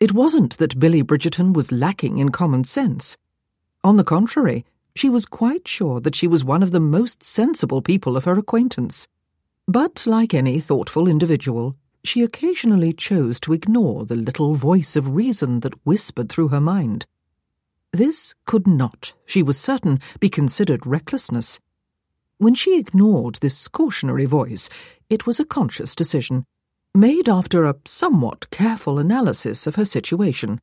It wasn't that Billie Bridgerton was lacking in common sense. On the contrary, she was quite sure that she was one of the most sensible people of her acquaintance. But, like any thoughtful individual, she occasionally chose to ignore the little voice of reason that whispered through her mind. This could not, she was certain, be considered recklessness. When she ignored this cautionary voice, it was a conscious decision, made after a somewhat careful analysis of her situation.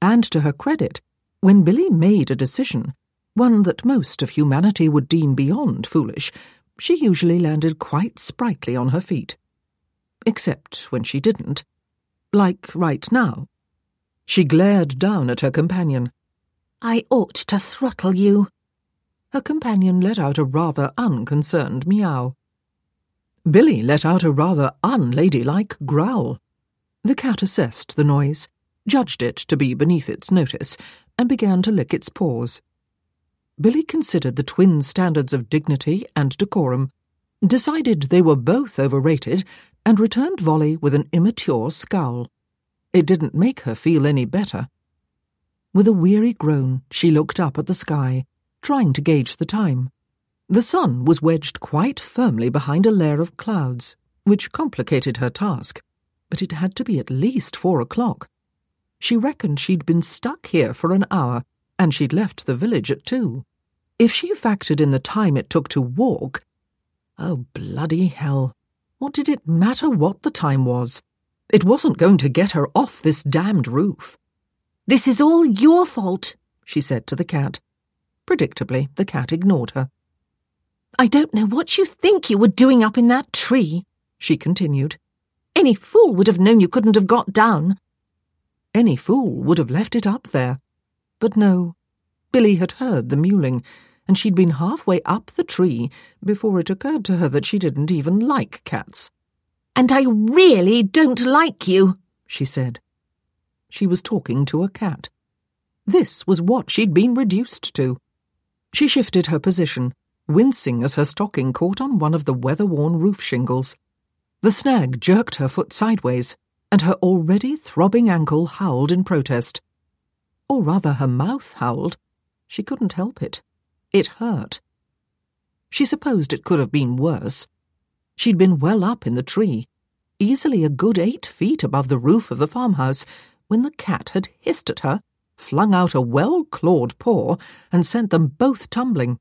And to her credit, when Billie made a decision, one that most of humanity would deem beyond foolish, she usually landed quite sprightly on her feet. Except when she didn't. Like right now. She glared down at her companion. I ought to throttle you. Her companion let out a rather unconcerned meow. Billie let out a rather unladylike growl. The cat assessed the noise, judged it to be beneath its notice, and began to lick its paws. Billie considered the twin standards of dignity and decorum, decided they were both overrated, and returned volley with an immature scowl. It didn't make her feel any better. With a weary groan, she looked up at the sky, trying to gauge the time. The sun was wedged quite firmly behind a layer of clouds, which complicated her task, but it had to be at least four o'clock. She reckoned she'd been stuck here for an hour, and she'd left the village at two. If she factored in the time it took to walk, oh, bloody hell. What did it matter what the time was? It wasn't going to get her off this damned roof. This is all your fault, she said to the cat. Predictably, the cat ignored her. I don't know what you think you were doing up in that tree, she continued. Any fool would have known you couldn't have got down. Any fool would have left it up there. But no, Billie had heard the mewling and she'd been halfway up the tree before it occurred to her that she didn't even like cats. And I really don't like you, she said. She was talking to a cat. This was what she'd been reduced to. She shifted her position, wincing as her stocking caught on one of the weather worn roof shingles. The snag jerked her foot sideways, and her already throbbing ankle howled in protest. Or rather, her mouth howled. She couldn't help it. It hurt. She supposed it could have been worse. She'd been well up in the tree, easily a good eight feet above the roof of the farmhouse, when the cat had hissed at her, flung out a well clawed paw, and sent them both tumbling.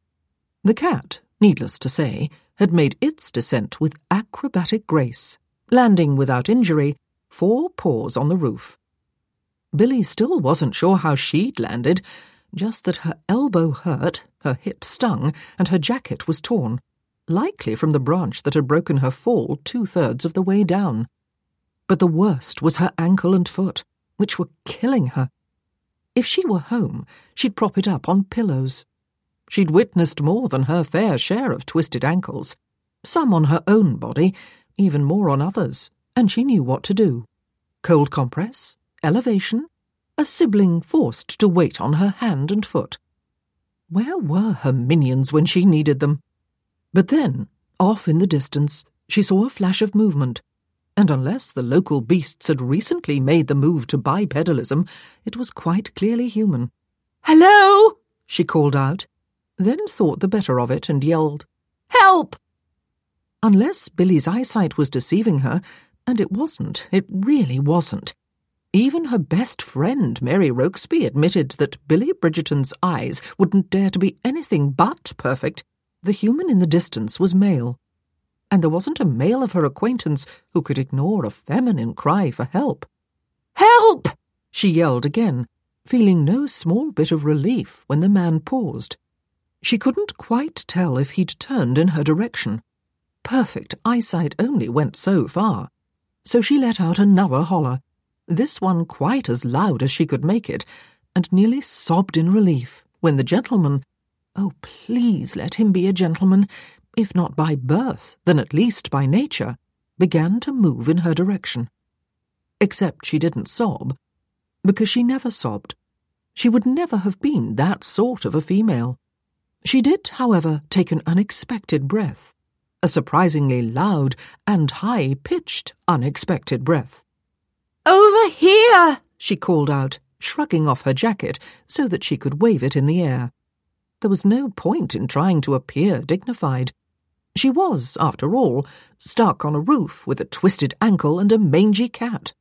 The cat, needless to say, had made its descent with acrobatic grace, landing without injury, four paws on the roof. Billie still wasn't sure how she'd landed, just that her elbow hurt, her hip stung, and her jacket was torn, likely from the branch that had broken her fall two thirds of the way down. But the worst was her ankle and foot, which were killing her. If she were home, she'd prop it up on pillows. She'd witnessed more than her fair share of twisted ankles, some on her own body, even more on others, and she knew what to do. Cold compress, elevation, a sibling forced to wait on her hand and foot. Where were her minions when she needed them? But then, off in the distance, she saw a flash of movement, and unless the local beasts had recently made the move to bipedalism, it was quite clearly human. Hello! she called out, then thought the better of it and yelled, Help! Unless Billie's eyesight was deceiving her, and it wasn't, it really wasn't, even her best friend, Mary Rokesby, admitted that Billie Bridgerton's eyes wouldn't dare to be anything but perfect. The human in the distance was male. And there wasn't a male of her acquaintance who could ignore a feminine cry for help. Help! she yelled again, feeling no small bit of relief when the man paused. She couldn't quite tell if he'd turned in her direction. Perfect eyesight only went so far. So she let out another holler this one quite as loud as she could make it, and nearly sobbed in relief when the gentleman oh, please let him be a gentleman, if not by birth, then at least by nature, began to move in her direction. Except she didn't sob, because she never sobbed. She would never have been that sort of a female. She did, however, take an unexpected breath, a surprisingly loud and high pitched unexpected breath. Over here, she called out, shrugging off her jacket so that she could wave it in the air. There was no point in trying to appear dignified. She was, after all, stuck on a roof with a twisted ankle and a mangy cat.